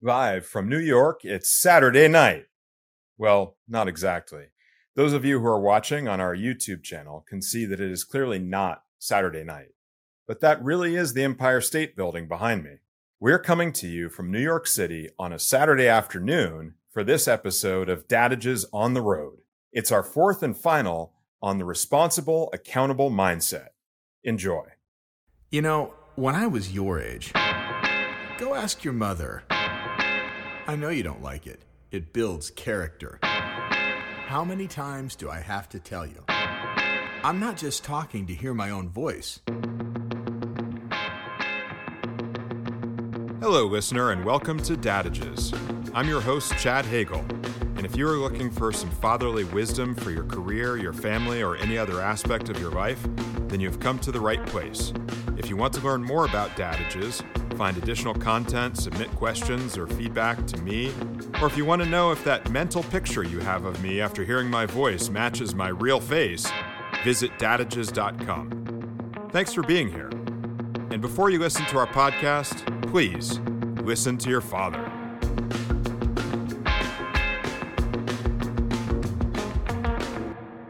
Live from New York, it's Saturday night. Well, not exactly. Those of you who are watching on our YouTube channel can see that it is clearly not Saturday night. But that really is the Empire State Building behind me. We're coming to you from New York City on a Saturday afternoon for this episode of Dadages on the Road. It's our fourth and final on the responsible, accountable mindset. Enjoy. You know, when I was your age, go ask your mother. I know you don't like it. It builds character. How many times do I have to tell you? I'm not just talking to hear my own voice. Hello, listener, and welcome to Dadages. I'm your host, Chad Hagle. And if you are looking for some fatherly wisdom for your career, your family, or any other aspect of your life, then you've come to the right place. If you want to learn more about Dadages, find additional content, submit questions or feedback to me, or if you want to know if that mental picture you have of me after hearing my voice matches my real face, visit dadages.com. Thanks for being here. And before you listen to our podcast, please listen to your father.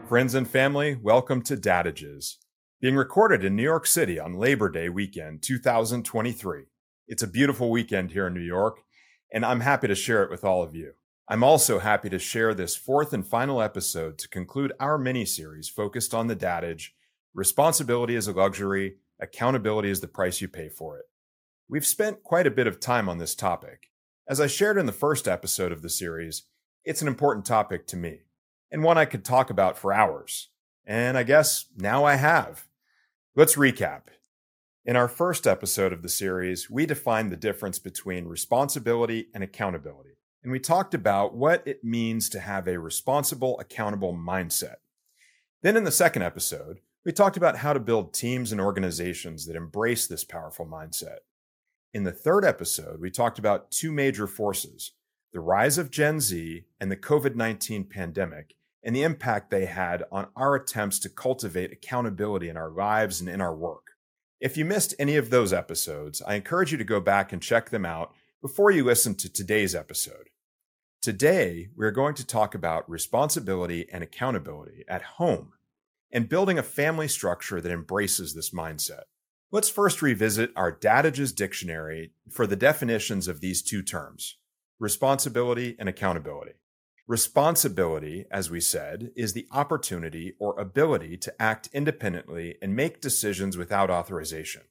Friends and family, welcome to Dadages being recorded in New York City on Labor Day weekend 2023. It's a beautiful weekend here in New York, and I'm happy to share it with all of you. I'm also happy to share this fourth and final episode to conclude our mini series focused on the dadage responsibility is a luxury, accountability is the price you pay for it. We've spent quite a bit of time on this topic. As I shared in the first episode of the series, it's an important topic to me, and one I could talk about for hours. And I guess now I have. Let's recap. In our first episode of the series, we defined the difference between responsibility and accountability. And we talked about what it means to have a responsible, accountable mindset. Then in the second episode, we talked about how to build teams and organizations that embrace this powerful mindset. In the third episode, we talked about two major forces the rise of Gen Z and the COVID 19 pandemic, and the impact they had on our attempts to cultivate accountability in our lives and in our work. If you missed any of those episodes, I encourage you to go back and check them out before you listen to today's episode. Today, we're going to talk about responsibility and accountability at home and building a family structure that embraces this mindset. Let's first revisit our Dadages dictionary for the definitions of these two terms responsibility and accountability. Responsibility, as we said, is the opportunity or ability to act independently and make decisions without authorization.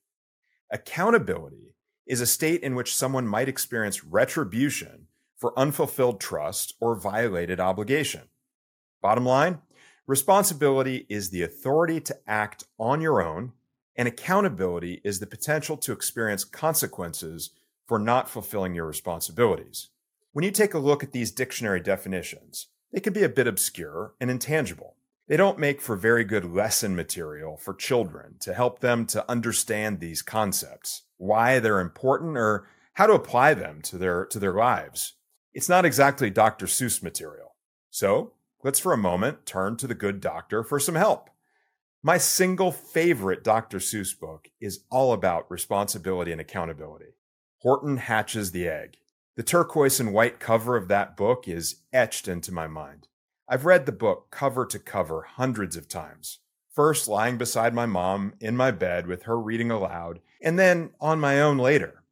Accountability is a state in which someone might experience retribution for unfulfilled trust or violated obligation. Bottom line, responsibility is the authority to act on your own, and accountability is the potential to experience consequences for not fulfilling your responsibilities. When you take a look at these dictionary definitions, they can be a bit obscure and intangible. They don't make for very good lesson material for children to help them to understand these concepts, why they're important, or how to apply them to their, to their lives. It's not exactly Dr. Seuss material. So let's for a moment turn to the good doctor for some help. My single favorite Dr. Seuss book is all about responsibility and accountability. Horton hatches the egg. The turquoise and white cover of that book is etched into my mind. I've read the book cover to cover hundreds of times. First, lying beside my mom in my bed with her reading aloud, and then on my own later.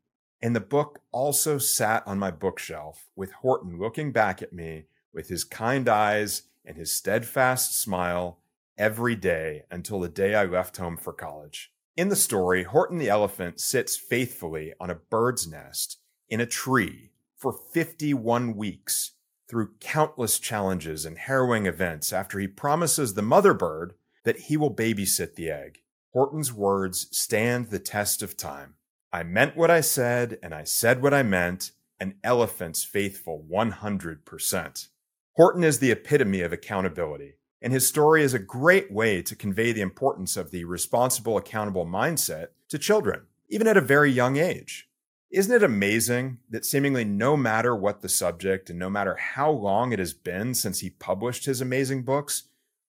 And the book also sat on my bookshelf with Horton looking back at me with his kind eyes and his steadfast smile every day until the day I left home for college. In the story, Horton the elephant sits faithfully on a bird's nest in a tree for 51 weeks through countless challenges and harrowing events after he promises the mother bird that he will babysit the egg. Horton's words stand the test of time. I meant what I said, and I said what I meant, an elephant's faithful 100%. Horton is the epitome of accountability, and his story is a great way to convey the importance of the responsible, accountable mindset to children, even at a very young age. Isn't it amazing that seemingly no matter what the subject and no matter how long it has been since he published his amazing books,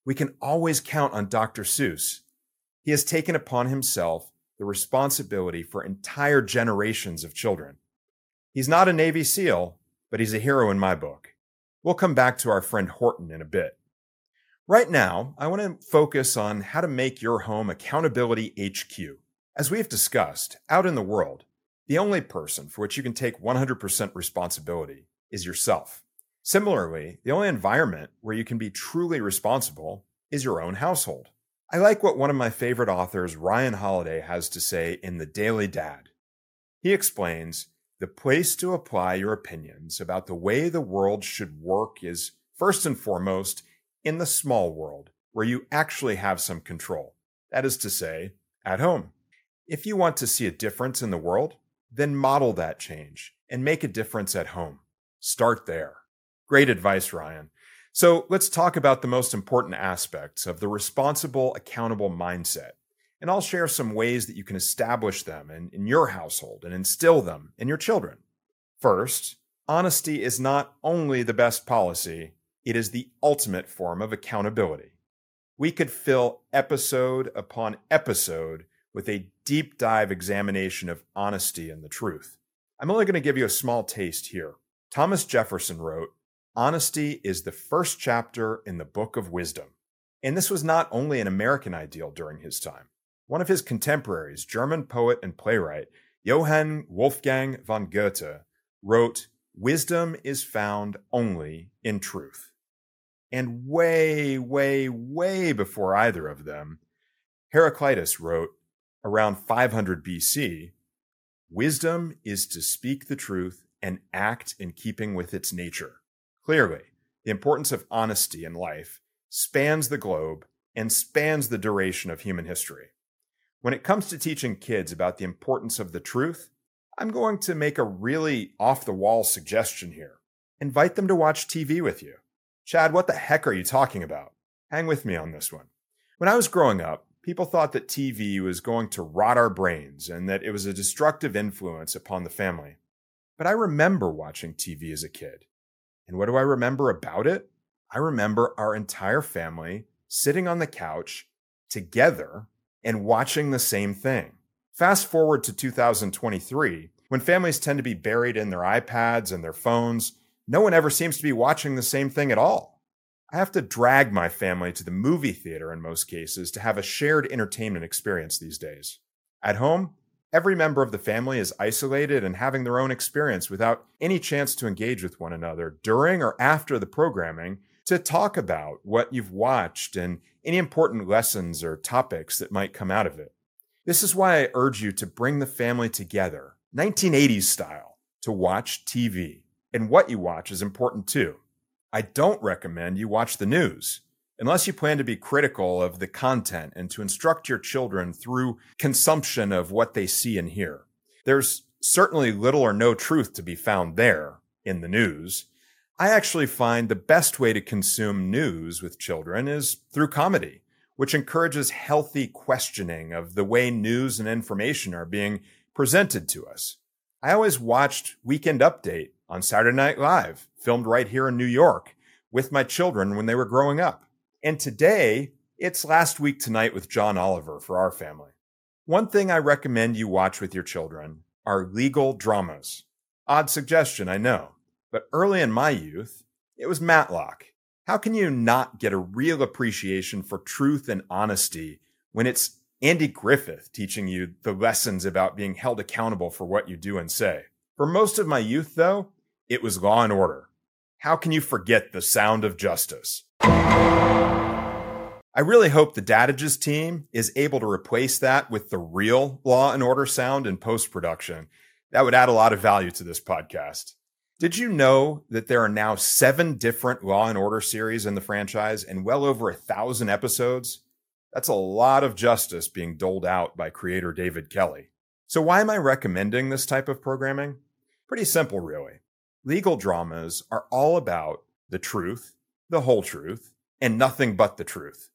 we can always count on Dr. Seuss. He has taken upon himself the responsibility for entire generations of children. He's not a Navy SEAL, but he's a hero in my book. We'll come back to our friend Horton in a bit. Right now, I want to focus on how to make your home accountability HQ. As we've discussed, out in the world, the only person for which you can take 100% responsibility is yourself. Similarly, the only environment where you can be truly responsible is your own household. I like what one of my favorite authors, Ryan Holiday, has to say in The Daily Dad. He explains the place to apply your opinions about the way the world should work is first and foremost in the small world, where you actually have some control. That is to say, at home. If you want to see a difference in the world, then model that change and make a difference at home. Start there. Great advice, Ryan. So let's talk about the most important aspects of the responsible, accountable mindset. And I'll share some ways that you can establish them in, in your household and instill them in your children. First, honesty is not only the best policy, it is the ultimate form of accountability. We could fill episode upon episode with a deep dive examination of honesty and the truth. I'm only going to give you a small taste here. Thomas Jefferson wrote, Honesty is the first chapter in the book of wisdom. And this was not only an American ideal during his time. One of his contemporaries, German poet and playwright Johann Wolfgang von Goethe, wrote, Wisdom is found only in truth. And way, way, way before either of them, Heraclitus wrote, around 500 BC, Wisdom is to speak the truth and act in keeping with its nature. Clearly, the importance of honesty in life spans the globe and spans the duration of human history. When it comes to teaching kids about the importance of the truth, I'm going to make a really off the wall suggestion here. Invite them to watch TV with you. Chad, what the heck are you talking about? Hang with me on this one. When I was growing up, people thought that TV was going to rot our brains and that it was a destructive influence upon the family. But I remember watching TV as a kid. And what do I remember about it? I remember our entire family sitting on the couch together and watching the same thing. Fast forward to 2023, when families tend to be buried in their iPads and their phones, no one ever seems to be watching the same thing at all. I have to drag my family to the movie theater in most cases to have a shared entertainment experience these days. At home, Every member of the family is isolated and having their own experience without any chance to engage with one another during or after the programming to talk about what you've watched and any important lessons or topics that might come out of it. This is why I urge you to bring the family together, 1980s style, to watch TV. And what you watch is important too. I don't recommend you watch the news unless you plan to be critical of the content and to instruct your children through consumption of what they see and hear. There's certainly little or no truth to be found there in the news. I actually find the best way to consume news with children is through comedy, which encourages healthy questioning of the way news and information are being presented to us. I always watched Weekend Update on Saturday Night Live, filmed right here in New York, with my children when they were growing up. And today, it's last week tonight with John Oliver for our family. One thing I recommend you watch with your children are legal dramas. Odd suggestion, I know, but early in my youth, it was Matlock. How can you not get a real appreciation for truth and honesty when it's Andy Griffith teaching you the lessons about being held accountable for what you do and say? For most of my youth, though, it was Law and Order. How can you forget the sound of justice? I really hope the Dadages team is able to replace that with the real Law and Order sound in post production. That would add a lot of value to this podcast. Did you know that there are now seven different Law and Order series in the franchise and well over a thousand episodes? That's a lot of justice being doled out by creator David Kelley. So, why am I recommending this type of programming? Pretty simple, really. Legal dramas are all about the truth the whole truth, and nothing but the truth.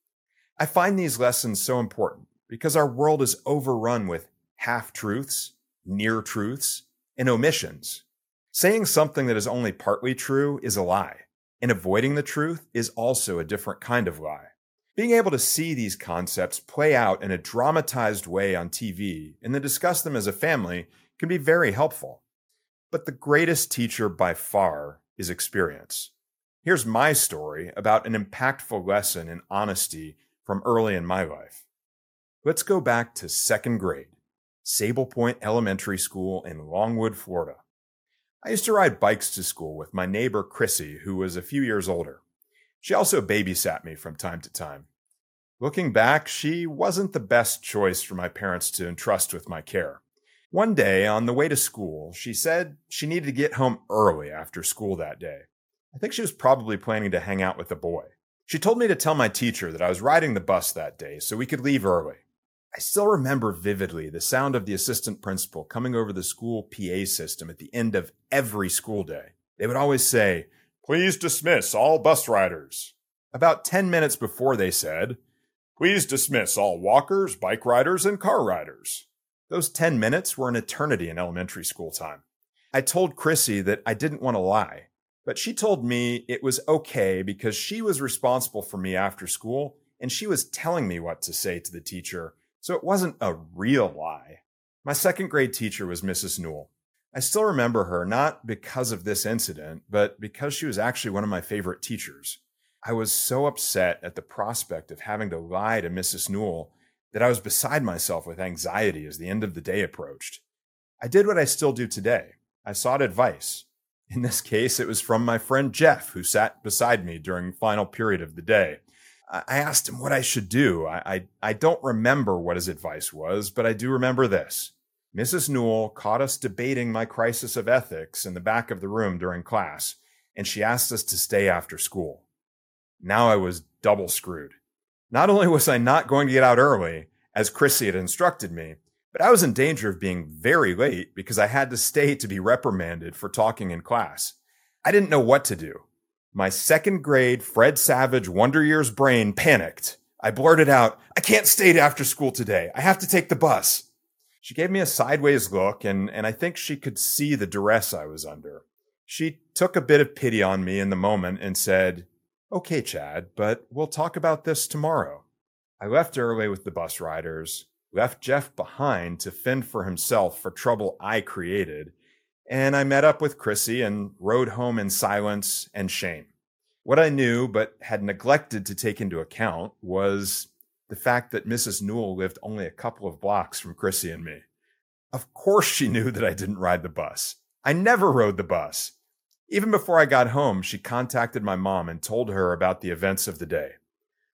I find these lessons so important because our world is overrun with half truths, near truths, and omissions. Saying something that is only partly true is a lie, and avoiding the truth is also a different kind of lie. Being able to see these concepts play out in a dramatized way on TV and then discuss them as a family can be very helpful. But the greatest teacher by far is experience. Here's my story about an impactful lesson in honesty from early in my life. Let's go back to second grade, Sable Point Elementary School in Longwood, Florida. I used to ride bikes to school with my neighbor Chrissy, who was a few years older. She also babysat me from time to time. Looking back, she wasn't the best choice for my parents to entrust with my care. One day, on the way to school, she said she needed to get home early after school that day. I think she was probably planning to hang out with a boy. She told me to tell my teacher that I was riding the bus that day so we could leave early. I still remember vividly the sound of the assistant principal coming over the school PA system at the end of every school day. They would always say, Please dismiss all bus riders. About 10 minutes before they said, Please dismiss all walkers, bike riders, and car riders. Those 10 minutes were an eternity in elementary school time. I told Chrissy that I didn't want to lie. But she told me it was okay because she was responsible for me after school and she was telling me what to say to the teacher. So it wasn't a real lie. My second grade teacher was Mrs. Newell. I still remember her not because of this incident, but because she was actually one of my favorite teachers. I was so upset at the prospect of having to lie to Mrs. Newell that I was beside myself with anxiety as the end of the day approached. I did what I still do today. I sought advice. In this case, it was from my friend Jeff, who sat beside me during the final period of the day. I asked him what I should do. I, I, I don't remember what his advice was, but I do remember this. Mrs. Newell caught us debating my crisis of ethics in the back of the room during class, and she asked us to stay after school. Now I was double screwed. Not only was I not going to get out early, as Chrissy had instructed me, but I was in danger of being very late because I had to stay to be reprimanded for talking in class. I didn't know what to do. My second grade Fred Savage Wonder Years brain panicked. I blurted out, I can't stay after school today. I have to take the bus. She gave me a sideways look and, and I think she could see the duress I was under. She took a bit of pity on me in the moment and said, Okay, Chad, but we'll talk about this tomorrow. I left early with the bus riders left Jeff behind to fend for himself for trouble I created, and I met up with Chrissy and rode home in silence and shame. What I knew but had neglected to take into account was the fact that Mrs. Newell lived only a couple of blocks from Chrissy and me. Of course, she knew that I didn't ride the bus. I never rode the bus. Even before I got home, she contacted my mom and told her about the events of the day.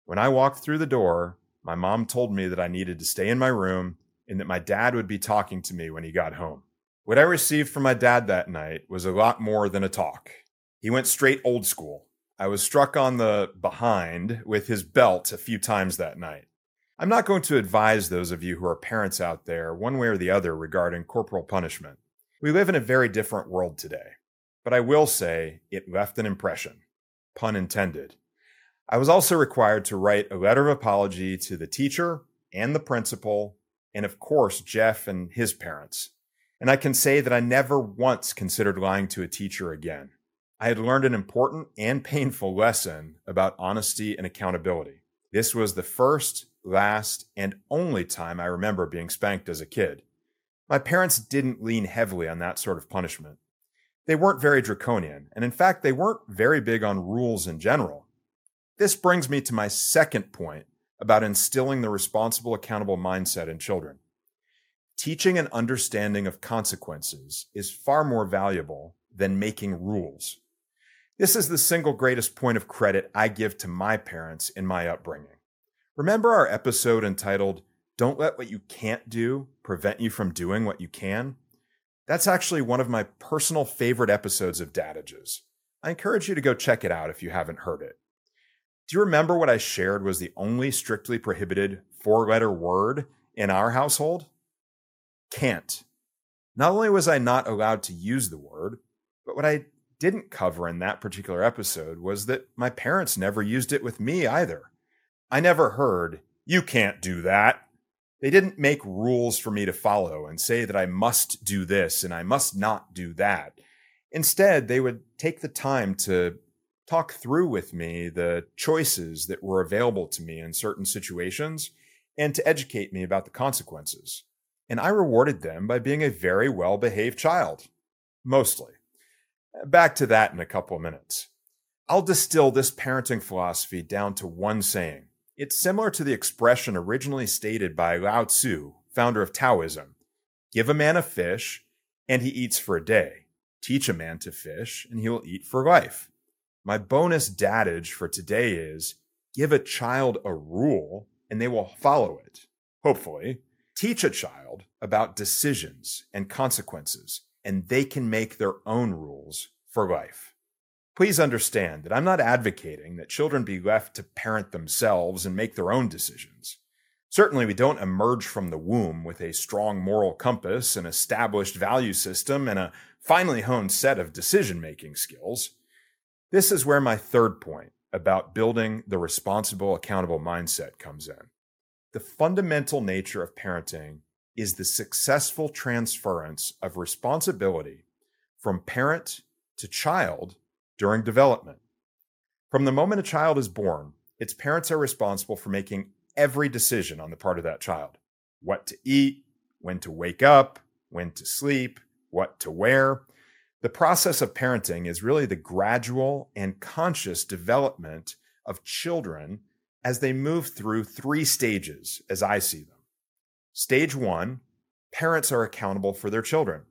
When I walked through the door, my mom told me that I needed to stay in my room and that my dad would be talking to me when he got home. What I received from my dad that night was a lot more than a talk. He went straight old school. I was struck on the behind with his belt a few times that night. I'm not going to advise those of you who are parents out there one way or the other regarding corporal punishment. We live in a very different world today. But I will say it left an impression. Pun intended. I was also required to write a letter of apology to the teacher and the principal, and of course, Jeff and his parents. And I can say that I never once considered lying to a teacher again. I had learned an important and painful lesson about honesty and accountability. This was the first, last, and only time I remember being spanked as a kid. My parents didn't lean heavily on that sort of punishment. They weren't very draconian, and in fact, they weren't very big on rules in general. This brings me to my second point about instilling the responsible, accountable mindset in children. Teaching an understanding of consequences is far more valuable than making rules. This is the single greatest point of credit I give to my parents in my upbringing. Remember our episode entitled, Don't Let What You Can't Do Prevent You from Doing What You Can? That's actually one of my personal favorite episodes of Dadages. I encourage you to go check it out if you haven't heard it. Do you remember what I shared was the only strictly prohibited four letter word in our household? Can't. Not only was I not allowed to use the word, but what I didn't cover in that particular episode was that my parents never used it with me either. I never heard, you can't do that. They didn't make rules for me to follow and say that I must do this and I must not do that. Instead, they would take the time to talk through with me the choices that were available to me in certain situations and to educate me about the consequences. And I rewarded them by being a very well behaved child. Mostly. Back to that in a couple of minutes. I'll distill this parenting philosophy down to one saying. It's similar to the expression originally stated by Lao Tzu, founder of Taoism Give a man a fish, and he eats for a day. Teach a man to fish, and he will eat for life. My bonus dadage for today is give a child a rule, and they will follow it, hopefully. Teach a child about decisions and consequences, and they can make their own rules for life. Please understand that I'm not advocating that children be left to parent themselves and make their own decisions. Certainly, we don't emerge from the womb with a strong moral compass, an established value system, and a finely honed set of decision making skills. This is where my third point about building the responsible, accountable mindset comes in. The fundamental nature of parenting is the successful transference of responsibility from parent to child during development. From the moment a child is born, its parents are responsible for making every decision on the part of that child what to eat, when to wake up, when to sleep, what to wear. The process of parenting is really the gradual and conscious development of children as they move through three stages, as I see them. Stage one, parents are accountable for their children.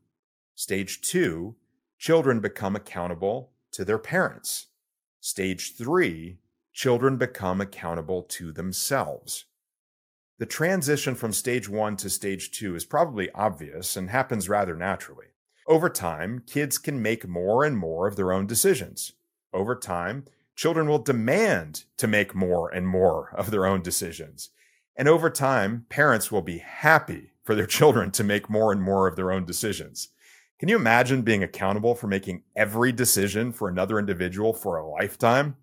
Stage two, children become accountable to their parents. Stage three, children become accountable to themselves. The transition from stage one to stage two is probably obvious and happens rather naturally. Over time, kids can make more and more of their own decisions. Over time, children will demand to make more and more of their own decisions. And over time, parents will be happy for their children to make more and more of their own decisions. Can you imagine being accountable for making every decision for another individual for a lifetime?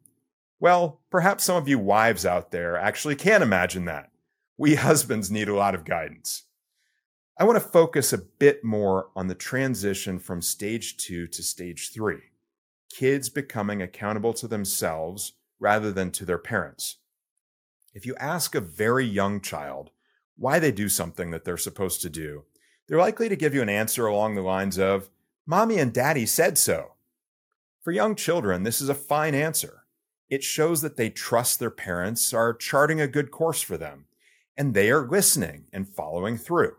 Well, perhaps some of you wives out there actually can imagine that. We husbands need a lot of guidance. I want to focus a bit more on the transition from stage two to stage three kids becoming accountable to themselves rather than to their parents. If you ask a very young child why they do something that they're supposed to do, they're likely to give you an answer along the lines of, Mommy and Daddy said so. For young children, this is a fine answer. It shows that they trust their parents are charting a good course for them, and they are listening and following through.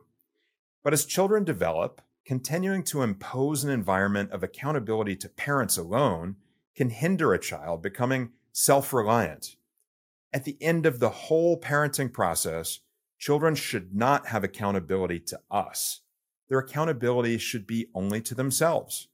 But as children develop, continuing to impose an environment of accountability to parents alone can hinder a child becoming self reliant. At the end of the whole parenting process, Children should not have accountability to us. Their accountability should be only to themselves.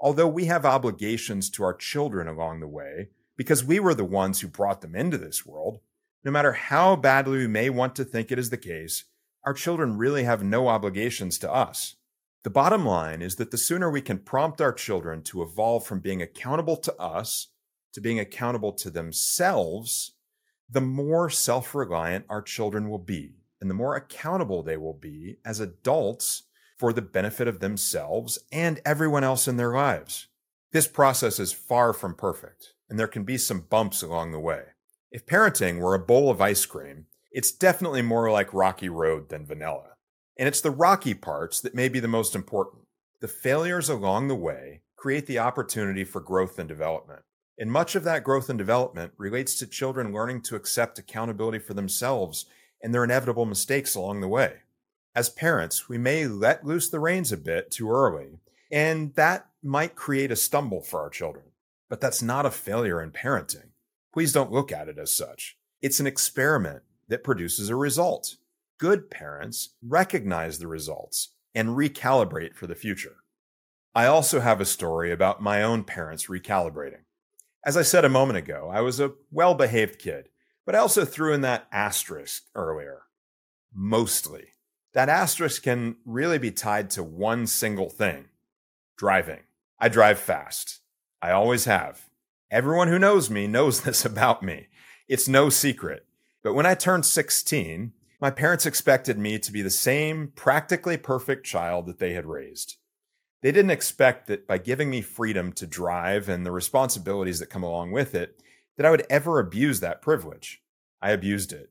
Although we have obligations to our children along the way, because we were the ones who brought them into this world, no matter how badly we may want to think it is the case, our children really have no obligations to us. The bottom line is that the sooner we can prompt our children to evolve from being accountable to us to being accountable to themselves, the more self reliant our children will be and the more accountable they will be as adults for the benefit of themselves and everyone else in their lives. This process is far from perfect, and there can be some bumps along the way. If parenting were a bowl of ice cream, it's definitely more like Rocky Road than vanilla. And it's the rocky parts that may be the most important. The failures along the way create the opportunity for growth and development. And much of that growth and development relates to children learning to accept accountability for themselves and their inevitable mistakes along the way. As parents, we may let loose the reins a bit too early, and that might create a stumble for our children. But that's not a failure in parenting. Please don't look at it as such. It's an experiment that produces a result. Good parents recognize the results and recalibrate for the future. I also have a story about my own parents recalibrating. As I said a moment ago, I was a well behaved kid, but I also threw in that asterisk earlier. Mostly. That asterisk can really be tied to one single thing driving. I drive fast. I always have. Everyone who knows me knows this about me. It's no secret. But when I turned 16, my parents expected me to be the same practically perfect child that they had raised. They didn't expect that by giving me freedom to drive and the responsibilities that come along with it, that I would ever abuse that privilege. I abused it.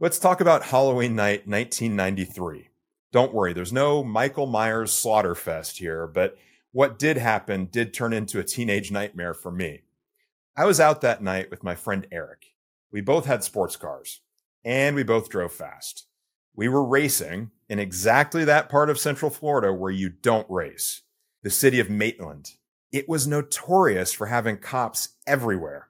Let's talk about Halloween night 1993. Don't worry, there's no Michael Myers slaughter fest here, but What did happen did turn into a teenage nightmare for me. I was out that night with my friend Eric. We both had sports cars and we both drove fast. We were racing in exactly that part of Central Florida where you don't race, the city of Maitland. It was notorious for having cops everywhere.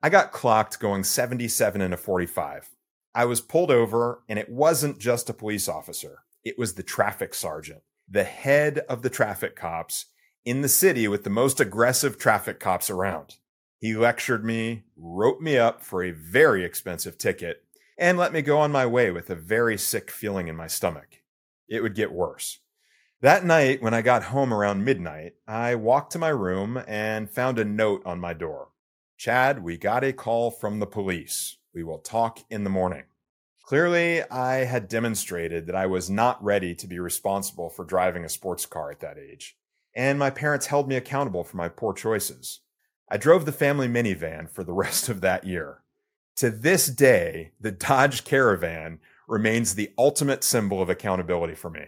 I got clocked going 77 in a 45. I was pulled over, and it wasn't just a police officer, it was the traffic sergeant, the head of the traffic cops in the city with the most aggressive traffic cops around. He lectured me, wrote me up for a very expensive ticket, and let me go on my way with a very sick feeling in my stomach. It would get worse. That night, when I got home around midnight, I walked to my room and found a note on my door. Chad, we got a call from the police. We will talk in the morning. Clearly, I had demonstrated that I was not ready to be responsible for driving a sports car at that age, and my parents held me accountable for my poor choices. I drove the family minivan for the rest of that year. To this day, the Dodge Caravan remains the ultimate symbol of accountability for me.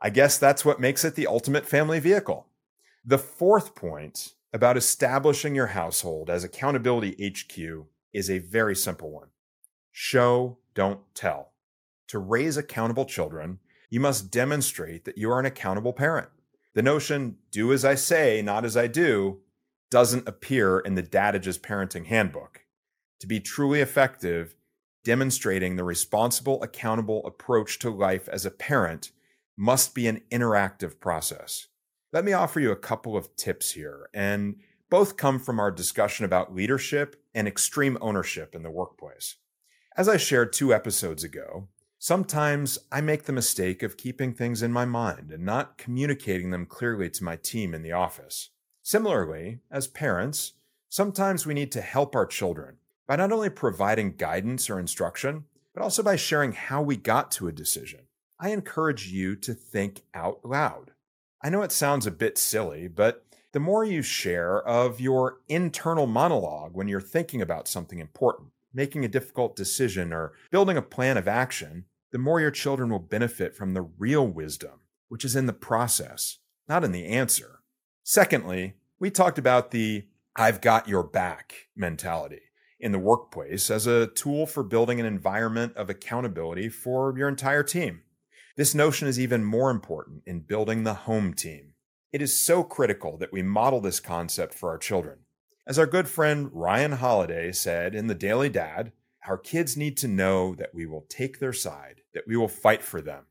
I guess that's what makes it the ultimate family vehicle. The fourth point about establishing your household as accountability HQ is a very simple one show, don't tell. To raise accountable children, you must demonstrate that you are an accountable parent. The notion, do as I say, not as I do, doesn't appear in the Dadage's parenting handbook. To be truly effective, demonstrating the responsible, accountable approach to life as a parent must be an interactive process. Let me offer you a couple of tips here, and both come from our discussion about leadership and extreme ownership in the workplace. As I shared two episodes ago, sometimes I make the mistake of keeping things in my mind and not communicating them clearly to my team in the office. Similarly, as parents, sometimes we need to help our children by not only providing guidance or instruction, but also by sharing how we got to a decision. I encourage you to think out loud. I know it sounds a bit silly, but the more you share of your internal monologue when you're thinking about something important, making a difficult decision, or building a plan of action, the more your children will benefit from the real wisdom, which is in the process, not in the answer. Secondly, we talked about the I've got your back mentality in the workplace as a tool for building an environment of accountability for your entire team. This notion is even more important in building the home team. It is so critical that we model this concept for our children. As our good friend Ryan Holiday said in The Daily Dad, our kids need to know that we will take their side, that we will fight for them.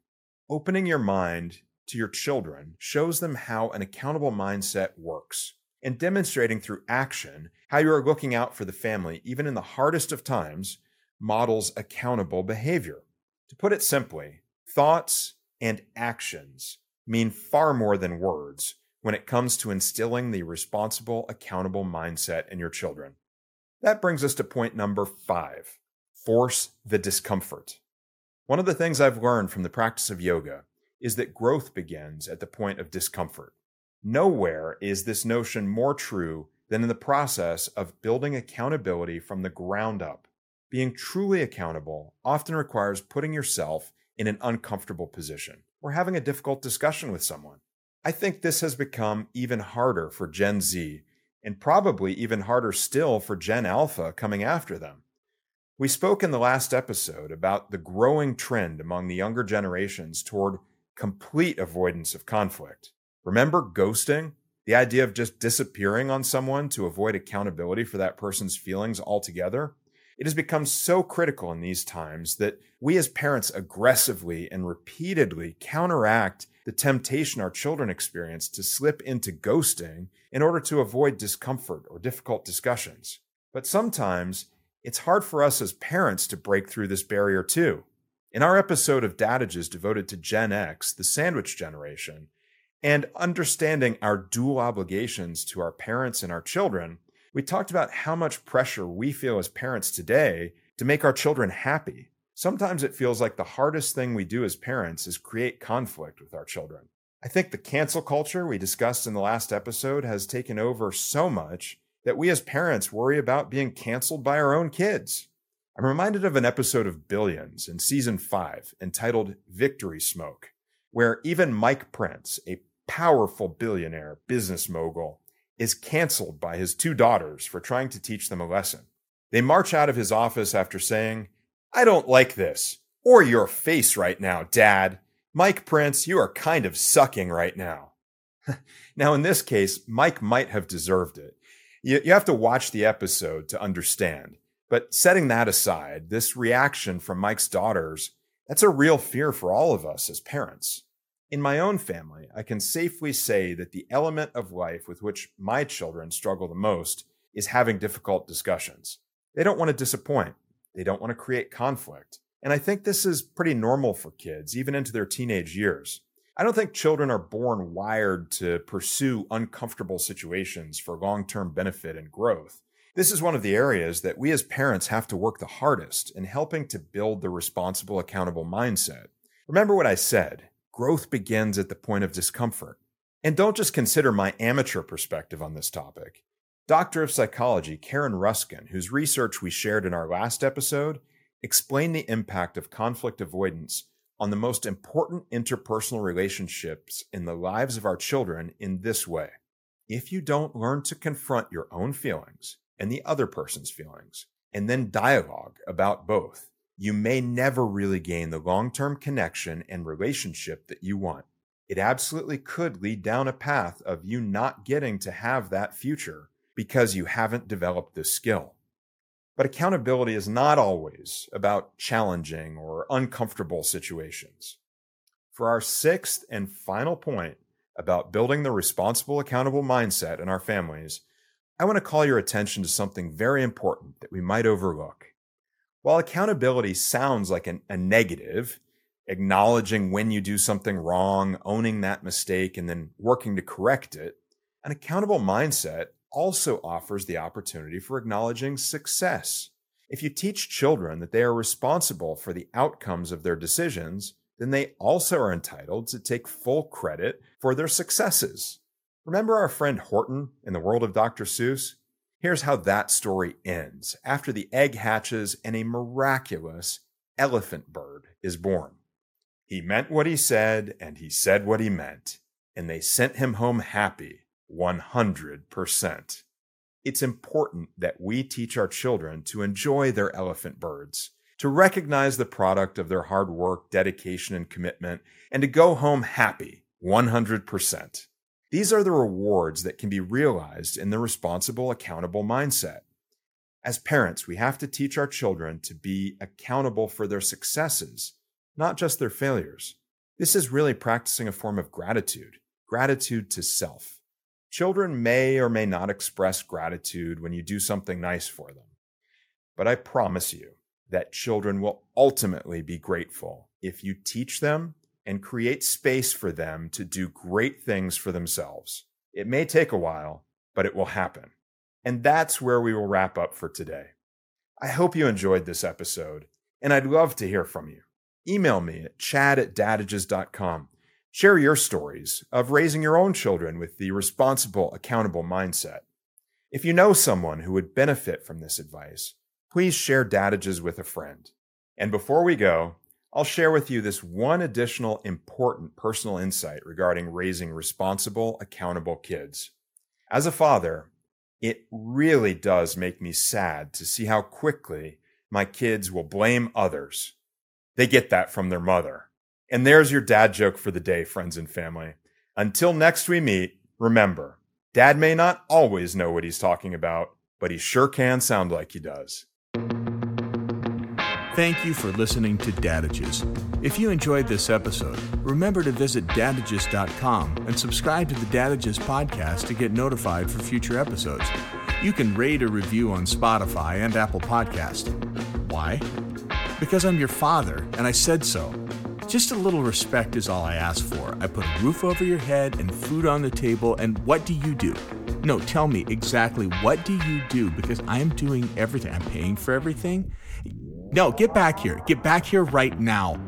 Opening your mind to your children shows them how an accountable mindset works and demonstrating through action how you are looking out for the family, even in the hardest of times, models accountable behavior. To put it simply, thoughts and actions mean far more than words when it comes to instilling the responsible, accountable mindset in your children. That brings us to point number five force the discomfort. One of the things I've learned from the practice of yoga is that growth begins at the point of discomfort. Nowhere is this notion more true than in the process of building accountability from the ground up. Being truly accountable often requires putting yourself in an uncomfortable position or having a difficult discussion with someone. I think this has become even harder for Gen Z and probably even harder still for Gen Alpha coming after them. We spoke in the last episode about the growing trend among the younger generations toward complete avoidance of conflict. Remember ghosting? The idea of just disappearing on someone to avoid accountability for that person's feelings altogether? It has become so critical in these times that we as parents aggressively and repeatedly counteract the temptation our children experience to slip into ghosting in order to avoid discomfort or difficult discussions. But sometimes it's hard for us as parents to break through this barrier too. In our episode of Dadages devoted to Gen X, the sandwich generation, and understanding our dual obligations to our parents and our children, we talked about how much pressure we feel as parents today to make our children happy. Sometimes it feels like the hardest thing we do as parents is create conflict with our children. I think the cancel culture we discussed in the last episode has taken over so much that we as parents worry about being canceled by our own kids. I'm reminded of an episode of Billions in season five entitled Victory Smoke, where even Mike Prince, a powerful billionaire, business mogul, is canceled by his two daughters for trying to teach them a lesson. They march out of his office after saying, I don't like this, or your face right now, Dad. Mike Prince, you are kind of sucking right now. now, in this case, Mike might have deserved it. You, you have to watch the episode to understand. But setting that aside, this reaction from Mike's daughters, that's a real fear for all of us as parents. In my own family, I can safely say that the element of life with which my children struggle the most is having difficult discussions. They don't want to disappoint. They don't want to create conflict. And I think this is pretty normal for kids, even into their teenage years. I don't think children are born wired to pursue uncomfortable situations for long term benefit and growth. This is one of the areas that we as parents have to work the hardest in helping to build the responsible, accountable mindset. Remember what I said growth begins at the point of discomfort. And don't just consider my amateur perspective on this topic. Doctor of Psychology Karen Ruskin, whose research we shared in our last episode, explained the impact of conflict avoidance on the most important interpersonal relationships in the lives of our children in this way. If you don't learn to confront your own feelings and the other person's feelings, and then dialogue about both, you may never really gain the long term connection and relationship that you want. It absolutely could lead down a path of you not getting to have that future because you haven't developed this skill. But accountability is not always about challenging or uncomfortable situations. For our sixth and final point about building the responsible, accountable mindset in our families, I want to call your attention to something very important that we might overlook. While accountability sounds like an, a negative, acknowledging when you do something wrong, owning that mistake, and then working to correct it, an accountable mindset also offers the opportunity for acknowledging success. If you teach children that they are responsible for the outcomes of their decisions, then they also are entitled to take full credit for their successes. Remember our friend Horton in the world of Dr. Seuss? Here's how that story ends after the egg hatches and a miraculous elephant bird is born. He meant what he said, and he said what he meant, and they sent him home happy 100%. It's important that we teach our children to enjoy their elephant birds, to recognize the product of their hard work, dedication, and commitment, and to go home happy 100%. These are the rewards that can be realized in the responsible, accountable mindset. As parents, we have to teach our children to be accountable for their successes, not just their failures. This is really practicing a form of gratitude, gratitude to self. Children may or may not express gratitude when you do something nice for them. But I promise you that children will ultimately be grateful if you teach them and create space for them to do great things for themselves. It may take a while, but it will happen. And that's where we will wrap up for today. I hope you enjoyed this episode, and I'd love to hear from you. Email me at chad at dadages.com Share your stories of raising your own children with the responsible, accountable mindset. If you know someone who would benefit from this advice, please share Dadages with a friend. And before we go, I'll share with you this one additional important personal insight regarding raising responsible, accountable kids. As a father, it really does make me sad to see how quickly my kids will blame others. They get that from their mother. And there's your dad joke for the day, friends and family. Until next we meet, remember, dad may not always know what he's talking about, but he sure can sound like he does. Thank you for listening to Dadages. If you enjoyed this episode, remember to visit dadages.com and subscribe to the Dadages podcast to get notified for future episodes. You can rate or review on Spotify and Apple Podcast. Why? Because I'm your father and I said so. Just a little respect is all I ask for. I put a roof over your head and food on the table, and what do you do? No, tell me exactly what do you do because I'm doing everything. I'm paying for everything. No, get back here. Get back here right now.